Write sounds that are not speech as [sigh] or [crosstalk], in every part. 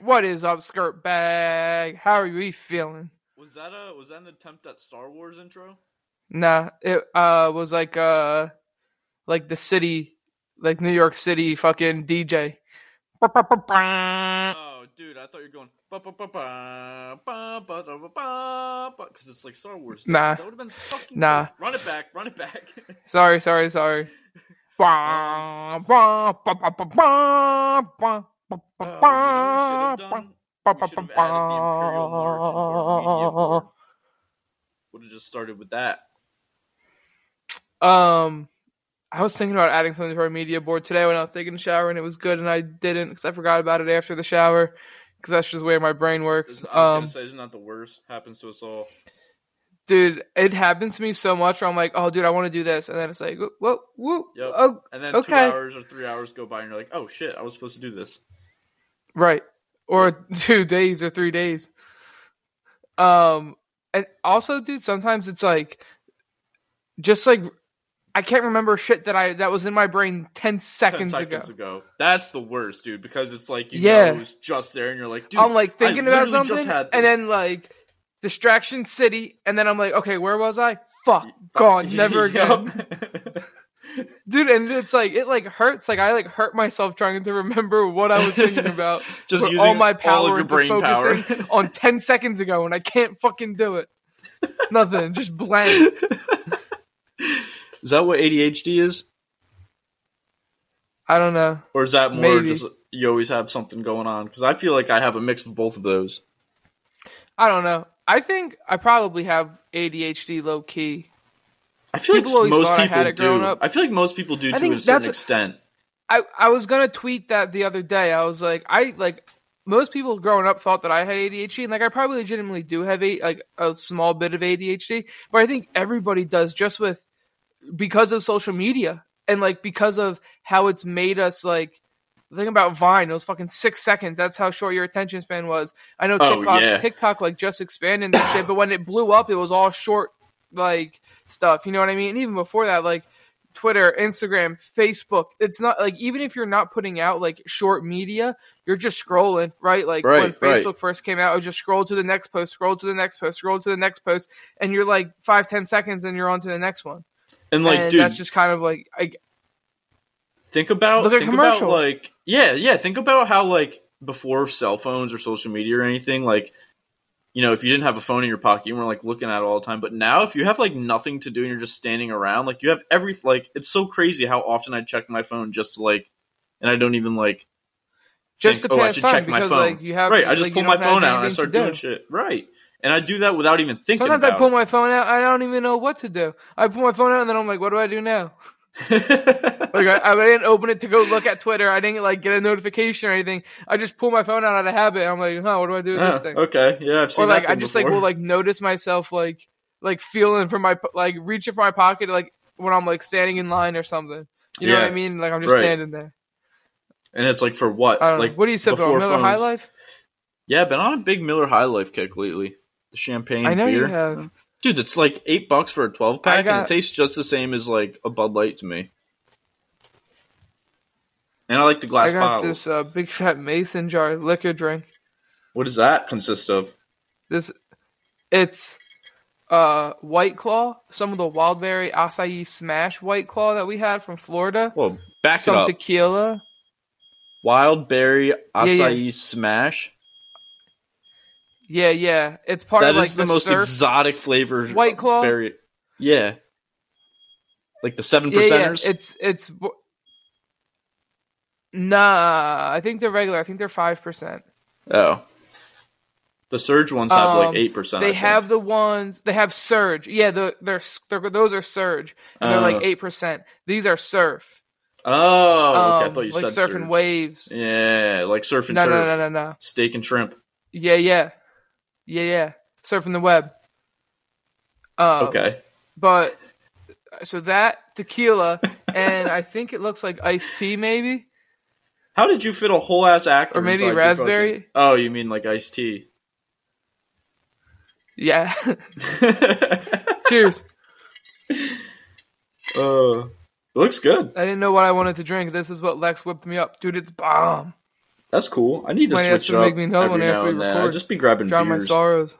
What is up, skirt bag? How are we feeling? Was that a was that an attempt at Star Wars intro? Nah, it uh was like uh like the city, like New York City fucking DJ. Oh, dude, I thought you were going because it's like Star Wars. Nah. that would have been fucking. Nah. cool. Run it back, run it back. [laughs] Sorry, sorry, sorry. You know what we should have done? We should have added the Imperial March into our media board. Would have just started with that. Um, I was thinking about adding something to our media board today when I was taking a shower, and it was good, and I didn't because I forgot about it after the shower because that's just the way my brain works. I was Um, gonna say, isn't the worst? Happens to us all. Dude, it happens to me so much. Where I'm like, oh, dude, I want to do this, and then it's like, whoa, whoa, Yep. oh, And then two hours or three hours go by, and you're like, "Oh shit, I was supposed to do this." right, or [laughs] two days or three days. Um, and also, dude, sometimes it's like, just like. I can't remember shit that I that was in my brain ten seconds, 10 seconds ago. ago. That's the worst, dude, because it's like you Yeah. know it's just there, and you're like, dude, I'm like thinking about literally just something, and then like distraction city, and then I'm like, okay, where was I? Fuck, gone, [laughs] never again, dude. And it's like it like hurts. Like I like hurt myself trying to remember what I was thinking about. [laughs] just using all my power all of your into brain power. focusing [laughs] on ten seconds ago, and I can't fucking do it. Nothing, just blank. is that what ADHD is, I don't know. or is that more Maybe. just you always have something going on? Because I feel like I have a mix of both of those. I don't know. I think I probably have ADHD low key. I feel People like most people had it do. up. I feel like most people do I to a certain extent. I, I was gonna tweet that the other day. I was like, I like most people growing up thought that I had ADHD, and like I probably legitimately do have a like a small bit of ADHD, but I think everybody does just with because of social media and like because of how it's made us like. The thing about Vine, it was fucking six seconds. That's how short your attention span was. I know Oh, TikTok, yeah. TikTok like just expanded that shit, but when it blew up, it was all short like stuff. You know what I mean? And even before that, like Twitter, Instagram, Facebook. It's not like even if you're not putting out like short media, you're just scrolling, right? Like when Right, right. Facebook first came out, I was just scroll to the next post, scroll to the next post, scroll to the next post, and you're like five, ten seconds, and you're on to the next one. And like, and dude, that's just kind of like I, think about Look at think about like yeah yeah think about how like before cell phones or social media or anything like you know if you didn't have a phone in your pocket you weren't like looking at it all the time but now if you have like nothing to do and you're just standing around like you have every like it's so crazy how often i check my phone just to like and i don't even like just think, to oh, I pass should time check my because phone. like you have right i just like, pull my phone out and i start to doing shit right and i do that without even thinking about it. Sometimes I pull my phone out, I don't even know what to do. I pull my phone out, and then I'm like, what do I do now? Like I, I didn't open it to go look at Twitter. I didn't like get a notification or anything. I just pull my phone out out of habit. I'm like, huh, what do I do with this Ah, thing? okay yeah i've seen Or like that I just like will like notice myself like like feeling for my like reaching for my pocket like when I'm like standing in line or something. You know what I mean? Like I'm just Right. standing there. and it's like for what like know. What do you on? before Miller High. Life? Yeah, been on a big Miller High Life kick lately. The champagne I know beer. you have. Dude, it's like eight bucks for a twelve pack, I and it tastes just the same as like a Bud Light to me. And I like the glass I got bottles. this uh, big fat mason jar liquor drink. What does that consist of? This it's uh White Claw, some of the Wildberry Acai Smash White Claw that we had from Florida. Well, back some it up. tequila. Wild berry acai yeah. smash. Yeah, yeah. It's part That of like is the, most exotic flavor. White Claw? Berry. Yeah. Like the seven yeah, yeah. percenters. It's it's nah. I think they're regular. I think they're five percent. oh. The surge ones have like Um, eight percent. They have the ones. They have surge. Yeah, the, they're, they're those are surge, and they're Uh. like eight percent. These are surf. Oh, okay. I Um, thought you like said surfing surge. waves. Yeah, like surf and No, no, no, no, no. Steak and shrimp. Yeah, yeah, yeah, yeah. Surfing the web. Um, Okay. But so that tequila, [laughs] and I think it looks like iced tea, maybe. How did you fit a whole ass actor? Or maybe raspberry? fucking- Oh, you mean like iced tea? Yeah. [laughs] uh, Cheers. it looks good. I didn't know what I wanted to drink. This is what Lex whipped me up, dude. It's bomb. That's cool. I need to Might switch to it up make me another one after we record. I'd just be grabbing drown my beers. sorrows.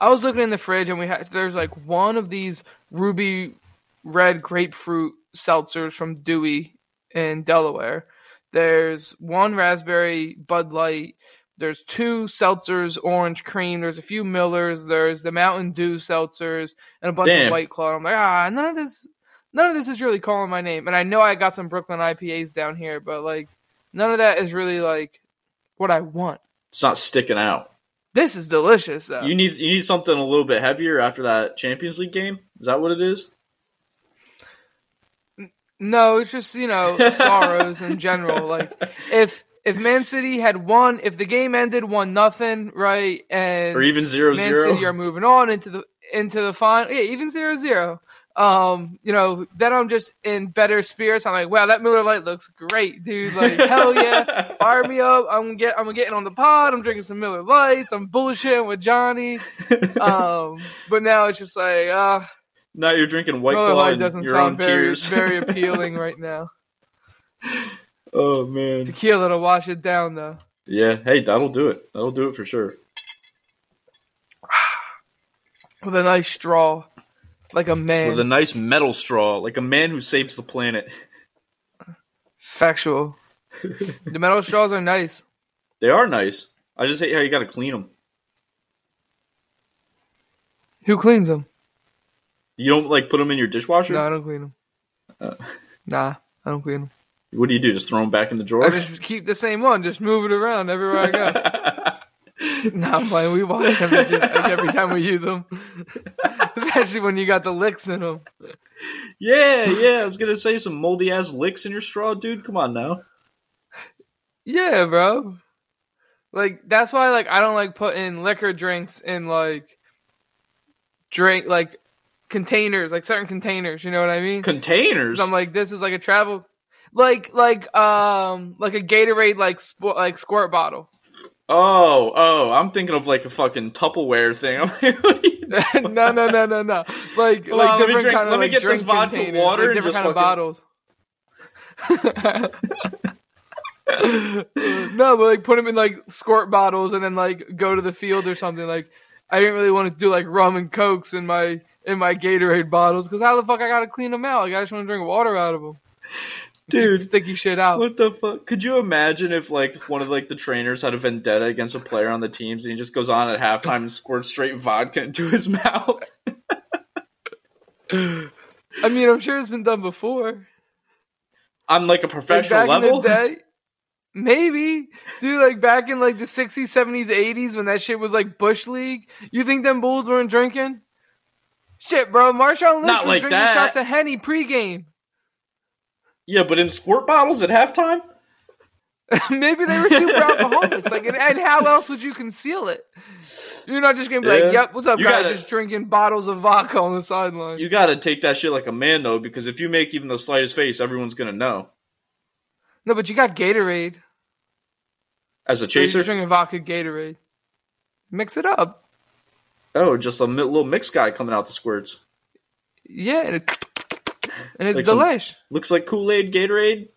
I was looking in the fridge and we had there's like one of these ruby red grapefruit seltzers from Dewey in Delaware. There's one raspberry Bud Light. There's two seltzers, orange cream. There's a few Millers. There's the Mountain Dew seltzers and a bunch Damn. of White Claw. I'm like, ah, none of this, none of this is really calling my name. And I know I got some Brooklyn IPAs down here, but like, none of that is really like what I want. It's not sticking out. This is delicious, though. You need you need something a little bit heavier after that Champions League game. Is that what it is? No, it's just you know [laughs] sorrows in general. Like if if Man City had won, if the game ended one nothing, right, and Or even zero Man zero? City are moving on into the into the final, yeah, even zero zero. Um, you know, then I'm just in better spirits. I'm like, wow, that Miller Light looks great, dude. Like, hell yeah, [laughs] fire me up. I'm gonna get, I'm getting on the pod. I'm drinking some Miller Lights. I'm bullshitting with Johnny. Um, but now it's just like, uh, now you're drinking White Miller Claw Light doesn't sound very, tears. very [laughs] appealing right now. oh man. Tequila to wash it down, though. Yeah. Hey, that'll do it. That'll do it for sure. [sighs] with a nice straw, like a man. With a nice metal straw, like a man who saves the planet. Factual. the metal straws are nice. They are nice. I just hate how you got to clean them. Who cleans them? You don't like put them in your dishwasher. No, I don't clean them. Uh. Nah, I don't clean them. What do you do? Just throw them back in the drawer? I just keep the same one, just move it around everywhere I go. [laughs] [laughs] no, I'm playing. We wash them just, like, every [laughs] time we use them, [laughs] especially when you got the licks in them. yeah, yeah. I was gonna say some moldy ass licks in your straw, dude. Come on now. Yeah, bro. Like that's why like I don't like putting liquor drinks in like drink like containers, like certain containers. You know what I mean? Containers. I'm like, this is like a travel, like like um like a Gatorade like sp- like squirt bottle. Oh, oh. I'm thinking of like a fucking Tupperware thing. [laughs] I'm like, what are you [laughs] no, no, no, no, no. Like Hold like let me different drink- kind of let me like get drink this vodka containers, water like different kind of bottles. no, but like put them in like squirt bottles and then like go to the field or something. Like I didn't really want to do like rum and cokes in my in my Gatorade bottles because how the fuck I gotta clean them out? Like I just want to drink water out of them. [laughs] Dude, sticky shit out. What the fuck? Could you imagine if like one of like the trainers had a vendetta against a player on the teams and he just goes on at halftime and squirts straight vodka into his [laughs] mouth? I mean, I'm sure it's been done before. on like a Like, professional back level? in the day, maybe, dude. Like back in like the '60s, '70s, '80s, when that shit was like bush league. You think them bulls weren't drinking? Shit, bro. Marshawn Lynch Not was like drinking that. shots of henny pregame. Yeah, but in squirt bottles at halftime? [laughs] maybe they were super alcoholics. Like, and, and how else would you conceal it? You're not just gonna be Yeah. like, "Yep, what's up, You guys?" gotta- Just drinking bottles of vodka on the sideline. You gotta take that shit like a man though, because if you make even the slightest face, everyone's gonna know. no, but you got Gatorade. As a So you're chaser? just drinking vodka Gatorade. Mix it up. Oh, just a little mix guy coming out the squirts. Yeah, and, it, and it's Like some- delish. Looks like Kool-Aid, Gatorade.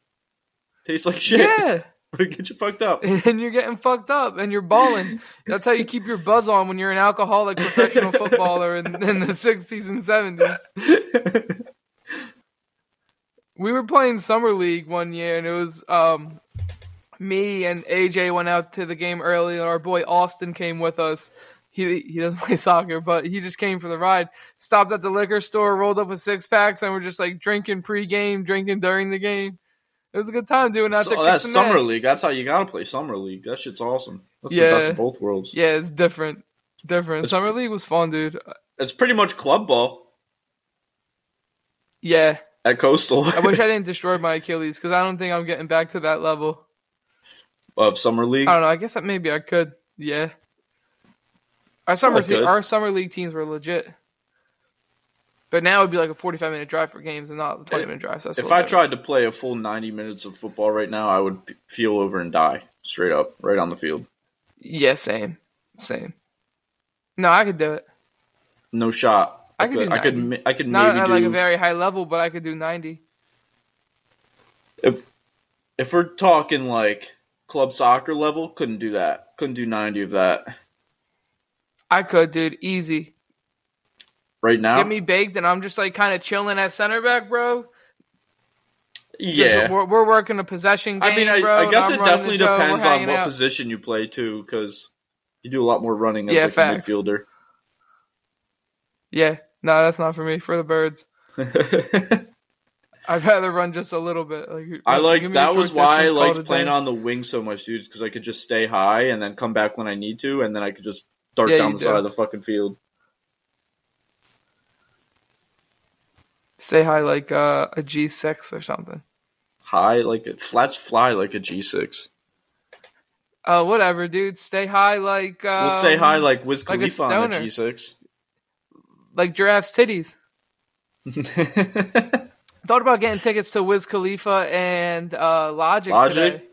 Tastes like shit. Yeah. [laughs] But it gets you fucked up. [laughs] and you're getting fucked up and you're balling. That's how you keep your buzz on when you're an alcoholic professional [laughs] footballer in, in the 60s and 70s. We were playing summer league one year, and it was um, me and AJ went out to the game early, and our boy Austin came with us. He he doesn't [laughs] play soccer, but he just came for the ride. Stopped at the liquor store, rolled up with six packs, and we're just like drinking pre-game, drinking during the game. It was a good time doing that. So, oh, that's summer league. That's how you gotta play summer league. That shit's awesome. That's the best Yeah. of both worlds. Yeah, it's different. Different. It's- Summer League was fun, dude. It's pretty much club ball Yeah. at Coastal I wish I [laughs] didn't destroy my Achilles because I don't think I'm getting back to that level. of summer league. I don't know. I guess that maybe I could. Yeah. Our summer te- our summer league teams were legit. But now it'd be like a 45 minute drive for games and not a 20 minute drive. So If I tried to play a full 90 minutes of football right now, I would feel over and die straight up, right on the field. Yeah, same. Same. No, I could do it. No shot. I could do I could. 90. I could Not at do. like a very high level, but I could do 90. if, if we're talking like club soccer level, couldn't do that. Couldn't do ninety of that I could, dude. Easy. right now. Get me baked, and I'm just like kind of chilling at center back, bro. Yeah, we're, we're working a possession game, I mean, I, bro. I guess it definitely the show, we're depends on what out. position you play too, because you do a lot more running as Yeah, like facts. a midfielder. Yeah, no, that's not for me. For the birds, [laughs] I'd rather run just a little bit. Like I like give me a that was why I distance, call it liked playing day. on the wing so much, dude, because I could just stay high and then come back when I need to, and then I could just dart Yeah, down the do. side of the fucking field. Say hi like uh, a G6 or something. High like it flats fly like a G six. Oh, whatever, dude. Stay high like um, We'll say high like Wiz like a Khalifa on a stoner. G six. like giraffes' titties. [laughs] Thought about getting tickets to Wiz Khalifa and uh, Logic, Logic? today.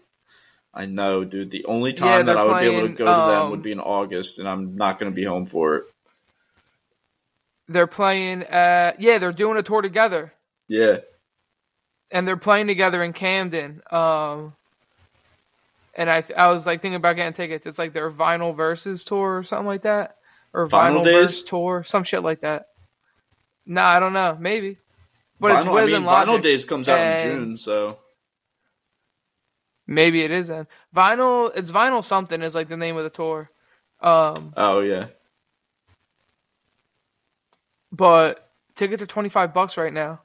I know, dude. The only Yeah, time that I would be able to playing, go to them um, would be in August, and I'm not going to be home for it. They're playing. At, yeah, they're doing a tour together, Yeah, and they're playing together in Camden. Um, and I I was like thinking about getting tickets. It's like their Vinyl Versus tour or something like that, or Vinyl Vinyl, Days? Verse tour, some shit like that. Nah, I don't know. Maybe, but it's Vinyl, Wiz I mean, and. Vinyl Days comes out in June, so Maybe it isn't. Vinyl. It's Vinyl something is like the name of the tour. Um, oh yeah. but tickets are 25 bucks right now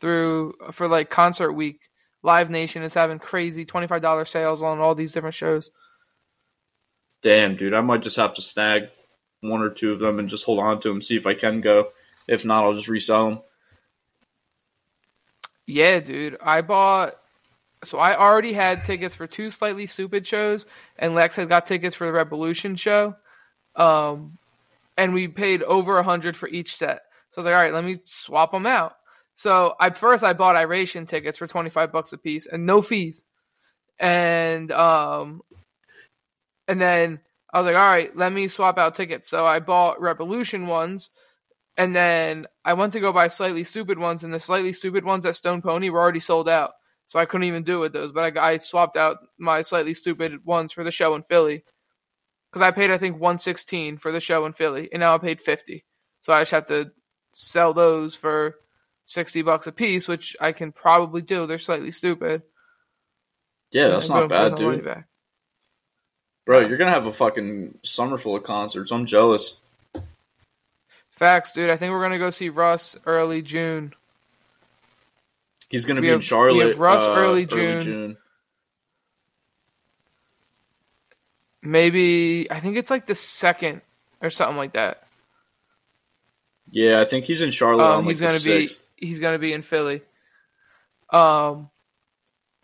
through for like concert week live nation is having crazy $25 sales on all these different shows Damn, dude, I might just have to snag one or two of them and just hold on to them, see if I can go. If not, I'll just resell them. yeah dude i bought so i already had tickets for two Slightly Stoopid shows and lex had got tickets for the Rebelution show um and we paid over a hundred for each set so i was like all right let me swap them out so I first I bought Iration tickets for 25 bucks a piece and no fees. And um and then I was like, all right, let me swap out tickets. So I bought Rebelution ones and then I went to go buy Slightly Stoopid ones and the Slightly Stoopid ones at Stone Pony were already sold out. So I couldn't even do with those, but I, I swapped out my Slightly Stoopid ones for the show in Philly. Cuz I paid I think 116 for the show in Philly and now I paid 50. So I just have to sell those for 60 bucks a piece, which I can probably do. They're Slightly Stoopid. Yeah, that's not bad, put my money dude. Bro, you're gonna have a fucking summer full of concerts. I'm jealous. Facts, dude. I think we're going to go see Russ early June. He's gonna We be in have- we Charlotte. have Russ uh, early June. june Maybe, I think it's like the second or something like that. Yeah, I think he's in Charlotte Um, on like he's the going to be sixth. he's going to be in Philly. Um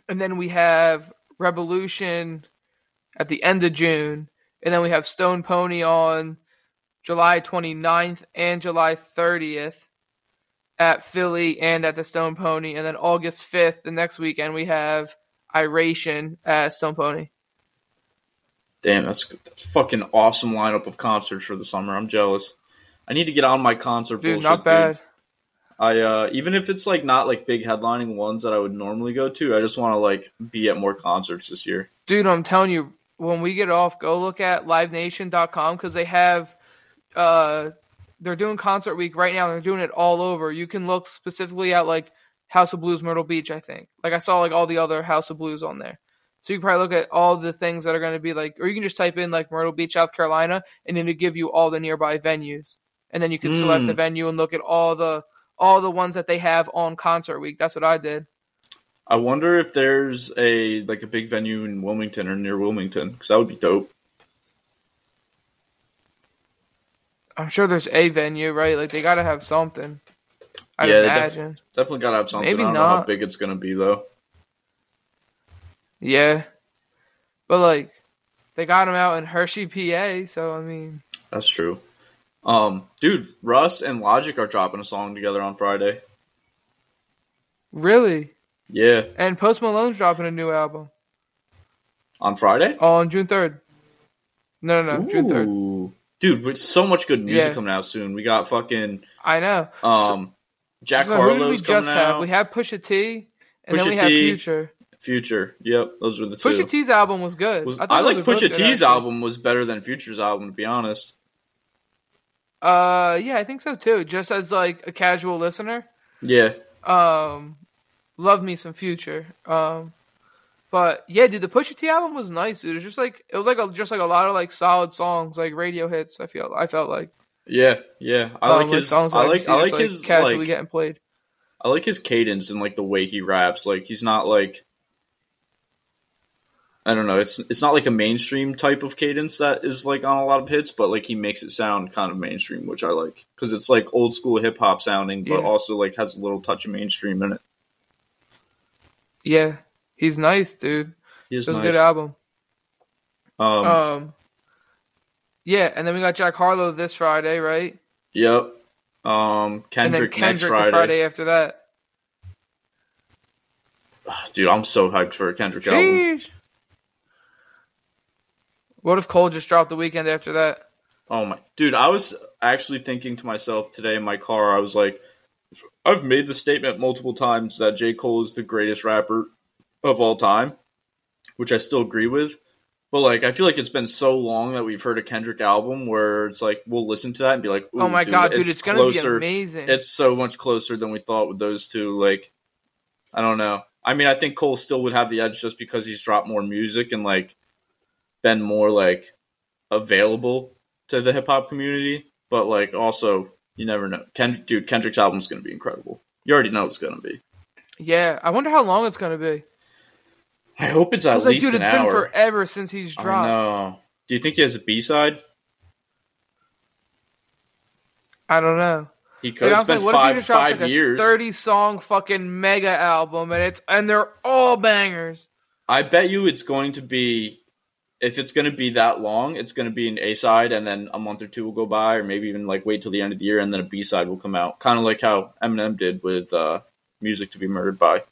and then we have Rebelution at the end of June, and then we have Stone Pony on July 29th and July 30th at Philly and at the Stone Pony, and then August 5th, the next weekend, we have Iration at Stone Pony. Damn, that's, that's a fucking awesome lineup of concerts for the summer. I'm jealous. I need to get on my concert Dude, bullshit, not bad. dude. I uh even if it's like not like big headlining ones that I would normally go to, I just want to like be at more concerts this year. Dude, I'm telling you, when we get off, go look at livenation.com because they have, uh, they're doing concert week right now. They're doing it all over. You can look specifically at like House of Blues Myrtle Beach, I think. Like I saw like all the other House of Blues on there. So you can probably look at all the things that are going to be like, or you can just type in like Myrtle Beach, South Carolina, and it'll give you all the nearby venues. And then you can select Mm. a venue and look at all the all the ones that they have on concert week. That's what I did. I wonder if there's a like a big venue in Wilmington or near Wilmington because that would be dope. I'm sure there's a venue, right? Like they got to have something. I'd Yeah, they def- imagine. Definitely gotta have something. Maybe I don't know how big it's gonna be though. Yeah, but like they got him out in Hershey, PA. So I mean, That's true. Um, dude, Russ and Logic are dropping a song together on Friday. really. Yeah, And Post Malone's dropping a new album on Friday. on June third. No, no, no, June third. Dude, with so much good music Yeah. coming out soon. We got fucking I know. um Jack So who did we Harlow's just coming have? out. We have Pusha T, and Pusha then we have T. Future. Future. Yep, those were the two. Pusha T's album was good. Was- I, I, thought like Pusha T's album was better than Future's album, to be honest. Uh, yeah, I think so too. Just as like a casual listener, Yeah, um, love me some Future. Um, but yeah, dude, the Pusha T album was nice, dude. It was just like it was like a, just like a lot of like solid songs, like radio hits. I feel I felt like yeah, yeah. I Um, like his. songs I like. I like just, his. casually Like, getting played. I like his cadence and like the way he raps. Like he's not like. I don't know. It's it's not like a mainstream type of cadence that is like on a lot of hits, but like he makes it sound kind of mainstream, which I like because it's like old school hip hop sounding, but Yeah. also like has a little touch of mainstream in it. Yeah, he's nice, dude. He is It was nice. a good album. Um, Um, yeah, and then we got Jack Harlow this Friday, right? Yep. Um, Kendrick, Kendrick next the Friday. Friday after that. Dude, I'm so hyped for a Kendrick album. What if Cole just dropped the weekend after that? Oh my, dude, I was actually thinking to myself today in my car. I was like, I've made the statement multiple times that J. Cole is the greatest rapper of all time, which I still agree with. But like, I feel like it's been so long that we've heard a Kendrick album where it's like we'll listen to that and be like, oh my dude, god, dude, it's, gonna closer. be amazing. It's so much closer than we thought with those two. Like, I don't know. I mean, I think Cole still would have the edge just because he's dropped more music and like been more like available to the hip hop community. But like, also, you never know. Kendrick, dude, Kendrick's album's gonna be incredible. You already know it's gonna be. yeah, I wonder how long it's gonna be. I hope it's at Because like, least dude, an it's been forever since he's dropped. No, Do you think he has a B side? I, don't know. He could. Like, I was like, what if he five just drops five like a years. thirty song fucking mega album and it's and they're all bangers. I bet you it's going to be if it's going to be that long, it's going to be an A side, and then a month or two will go by, or maybe even like wait till the end of the year, and then a B side will come out, kind of like how Eminem did with uh, "Music to Be Murdered By."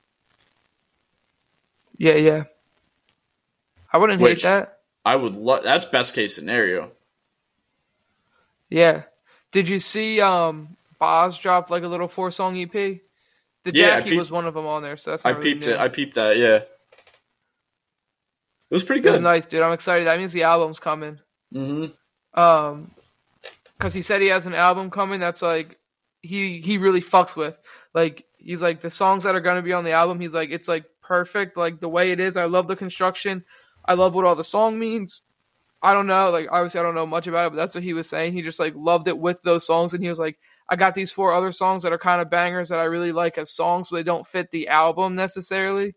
Yeah, yeah. I wouldn't Which- hate that. I would love. That's best case scenario. Yeah. Did you see um Bas dropped like a little four song EP? The Yeah, Jackie peeped- was one of them on there, so that's I really peeped new. it. I peeped that. Yeah, it was pretty good. It was nice, dude. I'm excited. That means the album's coming. hmm Um, because he said he has an album coming that's like he he really fucks with. Like he's like the songs that are gonna be on the album. He's like it's like perfect, like the way it is. I love the construction. I love what all the song means. I don't know, like obviously I don't know much about it, but that's what he was saying. He just like loved it with those songs, and he was like, I got these four other songs that are kind of bangers that I really like as songs, but they don't fit the album necessarily.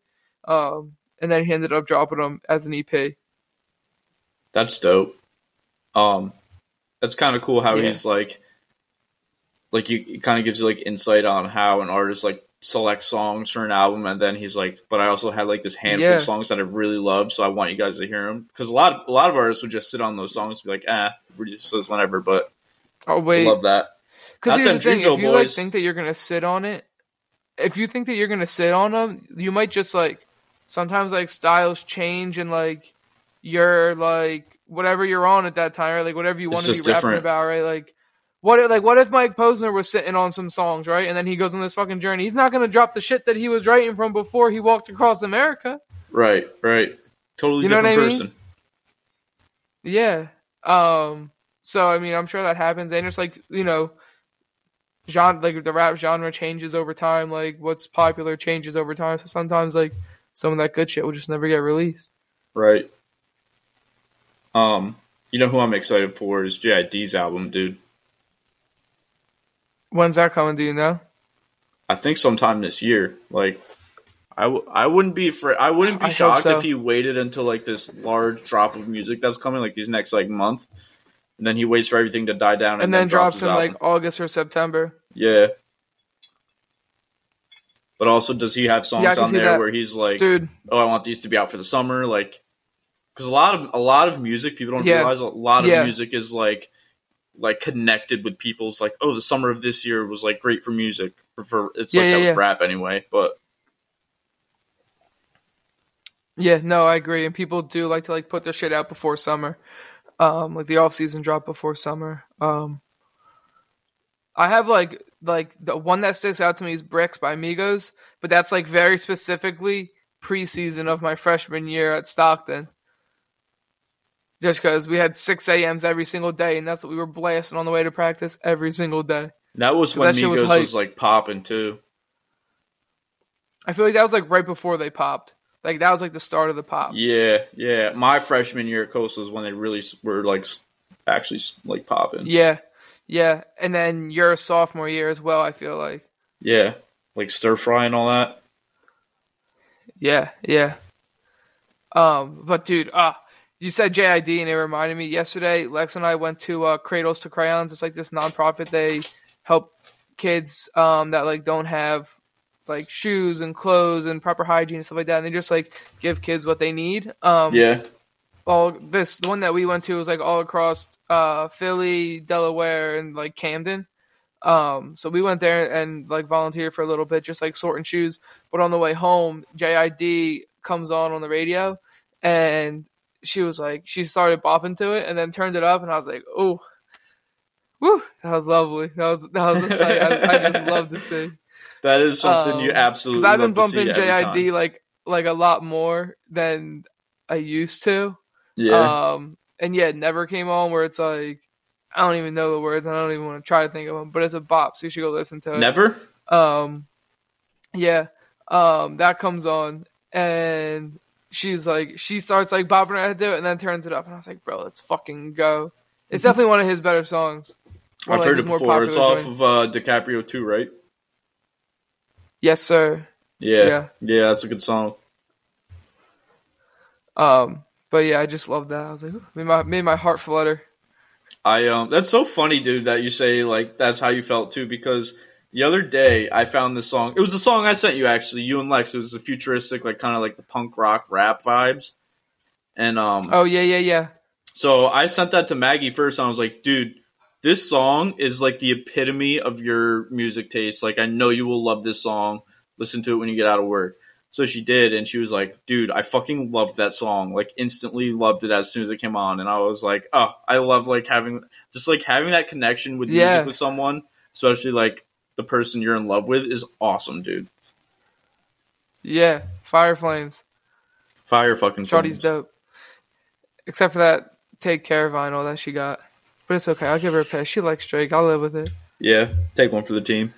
Um, and then he ended up dropping them as an EP. That's dope. Um, that's kind of cool how Yeah. he's like, like you, it kind of gives you like insight on how an artist like selects songs for an album, and then he's like, but I also had like this handful Yeah. of songs that I really love, so I want you guys to hear them because a lot of a lot of artists would just sit on those songs and be like, ah, we just says whenever, but Oh I wait, love that. Because here's the thing: if you like think that you're gonna sit on it, if you think that you're gonna sit on them, you might just like sometimes like styles change and like you're like whatever you're on at that time, or Like whatever you It's want to be just rapping about, right? Like what if, like what if Mike Posner was sitting on some songs, right? And then he goes on this fucking journey. He's not gonna drop the shit that he was writing from before he walked across America. Right, right, totally You know different I mean? person. Yeah. Um. So I mean, I'm sure that happens, and just like you know, genre like the rap genre changes over time. Like what's popular changes over time. So sometimes like some of that good shit will just never get released. Right. Um, you know who I'm excited for is JID's album, dude. When's that coming? Do you know? I think sometime this year. Like, I, w- I wouldn't be afraid. I wouldn't be I shocked so. if he waited until like this large drop of music that's coming, like these next like month, and then he waits for everything to die down and, And, then, drops his in album. like August or September. yeah. But also, does he have songs Yeah, on there that. where he's like, Dude, "Oh, I want these to be out for the summer," like because a lot of a lot of music people don't Yeah. realize a lot of Yeah. music is like like connected with people's like, "Oh, the summer of this year was like great for music." For, for it's Yeah, like yeah, that yeah. rap anyway, but yeah, no, I agree. And people do like to like put their shit out before summer. Um, like the off season drop before summer. Um, I have like like the one that sticks out to me is Bricks by Migos, but that's like very specifically preseason of my freshman year at Stockton. Just because we had 6 a.m.s every single day, and that's what we were blasting on the way to practice every single day. That was when that Migos was was, like popping too. I feel like that was like right before they popped. Like that was like the start of the pop. Yeah, yeah. My freshman year at Coastal was when they really were like actually like popping. Yeah, yeah. And then your sophomore year as well. I feel like. Yeah, like stir fry and all that. Yeah, yeah. Um, but dude, ah, you said JID, and it reminded me. Yesterday, Lex and I went to uh, Cradles to Crayons. It's like this nonprofit. They help kids um that like don't have like shoes and clothes and proper hygiene and stuff like that. And they just like give kids what they need. Um, Yeah, all this the one that we went to was like all across uh Philly, Delaware, and like Camden. Um, so we went there and like volunteered for a little bit, just like sorting shoes. But on the way home, JID comes on on the radio, and she was like, she started bopping to it, and then turned it up, and I was like, oh, woo, that was lovely. That was that was a sight I, I just love to see. [laughs] that is something you Um, absolutely. Because I've been love bumping JID time. like like a lot more than I used to. Yeah, Um, and yeah, it never came on where it's like I don't even know the words. I don't even want to try to think of them, but it's a bop, so you should go listen to it. never. Um, yeah. Um, that comes on, and she's like, she starts like bopping her head to it, and then turns it up, and I was like, bro, let's fucking go. It's definitely one of his better songs. One I've like, heard it more before. It's off joints. of uh, DiCaprio 2, right? Yes, sir. Yeah, Yeah. yeah, that's a good song. Um, but yeah, I just love that. I was like, ooh, made my made my heart flutter. I um, that's so funny, dude, that you say like that's how you felt too, because the other day I found this song. It was a song I sent you actually, you and Lex. It was a futuristic, like kind of like the punk rock rap vibes, and um, Oh yeah, yeah, yeah. So I sent that to Maggie first, and I was like, dude, this song is like the epitome of your music taste. Like, I know you will love this song. Listen to it when you get out of work. So she did, and she was like, dude, I fucking loved that song. Like, instantly loved it as soon as it came on. And I was like, oh, I love like having just like having that connection with Yeah. music with someone, especially like the person you're in love with, is awesome, dude. Yeah, Fire Flames. Fire fucking Shawty's flames. dope. Except for that take care of vinyl that she got. But it's okay. I'll give her a pass. She likes Drake. I'll live with it. Yeah, take one for the team.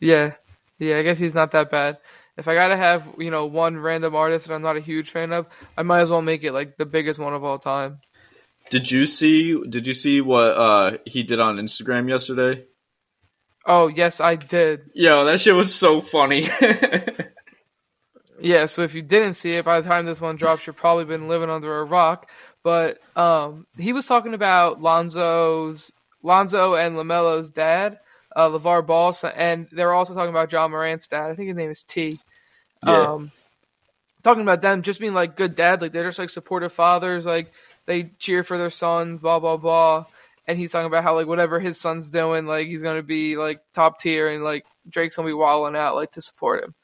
Yeah. Yeah, I guess he's not that bad. If I gotta have, you know, one random artist that I'm not a huge fan of, I might as well make it like the biggest one of all time. Did you see? Did you see what uh, he did on Instagram yesterday? Oh, yes, I did. Yo, that shit was so funny. [laughs] Yeah, so if you didn't see it, by the time this one drops, you've probably been living under a rock. But um, he was talking about Lonzo's Lonzo and Lamelo's dad, uh, LaVar Ball, and they were also talking about John Morant's dad. I think his name is T. Yeah. Um, talking about them just being like good dads, like they're just like supportive fathers, like they cheer for their sons, blah blah blah. And he's talking about how like whatever his son's doing, like he's gonna be like top tier, and like Drake's gonna be wilding out like to support him.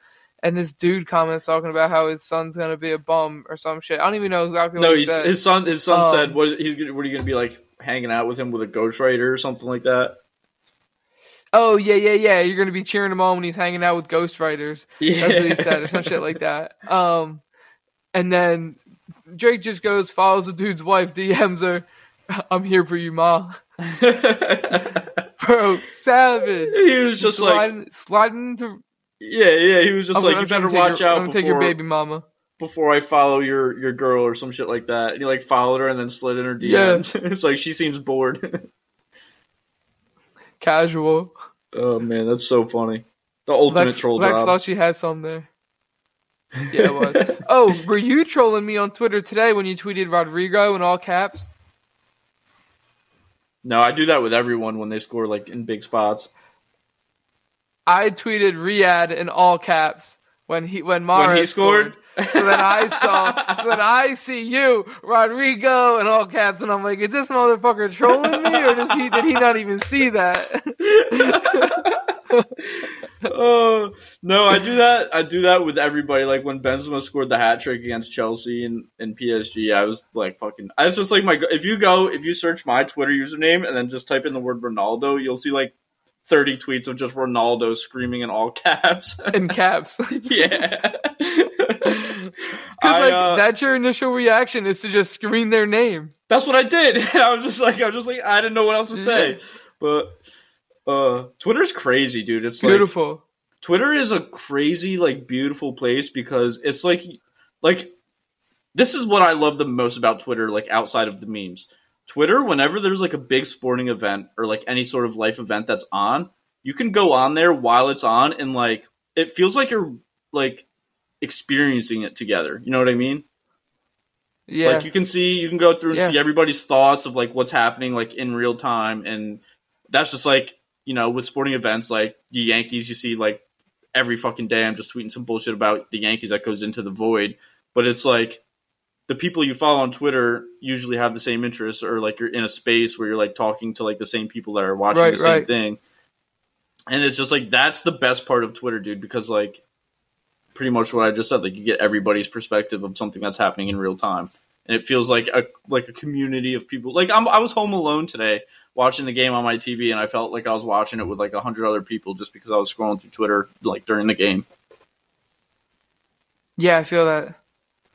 And this dude comments talking about how his son's gonna be a bum or some shit. I don't even know exactly what no, he he's, said. his son. His son Um, said, "What is he's? gonna- What are you going to be like? Hanging out with him with a ghostwriter or something like that?" oh yeah, yeah, yeah. You're gonna be cheering him on when he's hanging out with ghostwriters. That's what he said, or some shit like that. Um, and then Drake just goes, follows the dude's wife, DMs her, "I'm here for you, ma." Bro, savage. he was just like, sliding, sliding into. yeah, yeah. He was just I'm, like, I'm "You better watch your, out I'm before take your baby mama. before I follow your your girl or some shit like that." And he like followed her and then slid in her Yeah. DMs. [laughs] it's like she seems bored. [laughs] Casual. oh man, that's so funny. The ultimate Lex, troll Lex job. thought she had some there. [laughs] Yeah, it was. oh, were you trolling me on Twitter today when you tweeted Rodrigo in all caps? No, I do that with everyone when they score like in big spots. I tweeted Riyad in all caps when he when Mara when he scored. So then I saw, [laughs] so then I see you, Rodrigo, in all caps, and I'm like, is this motherfucker trolling me, or does he did he not even see that? [laughs] oh no, I do that. I do that with everybody. Like when Benzema scored the hat trick against Chelsea and, and PSG, I was like fucking. I was just like my. If you go, if you search my Twitter username and then just type in the word Ronaldo, you'll see like thirty tweets of just Ronaldo screaming in all [laughs] caps. In caps. [laughs] yeah, [laughs] Because like uh, that's your initial reaction is to just scream their name. That's what I did. I was just like, I was just like, I didn't know what else to say. But uh, Twitter's crazy, dude. It's like Beautiful. Twitter is a crazy, like, beautiful place because it's like, like, this is what I love the most about Twitter. Like, outside of the memes, Twitter. Whenever there's like a big sporting event or like any sort of life event that's on, you can go on there while it's on, and like, it feels like you're like experiencing it together. You know what I mean? yeah. Like you can see, you can go through and Yeah. see everybody's thoughts of like what's happening like in real time, and that's just like you know with sporting events like the Yankees, you see like every fucking day I'm just tweeting some bullshit about the Yankees that goes into the void, but it's like the people you follow on Twitter usually have the same interests, or like you're in a space where you're like talking to like the same people that are watching Right, the same right. thing, and it's just like that's the best part of Twitter, dude, because like pretty much what I just said. Like you get everybody's perspective of something that's happening in real time, and it feels like a like a community of people. Like I'm, I was home alone today watching the game on my TV, and I felt like I was watching it with like a hundred other people just because I was scrolling through Twitter like during the game. yeah, I feel that.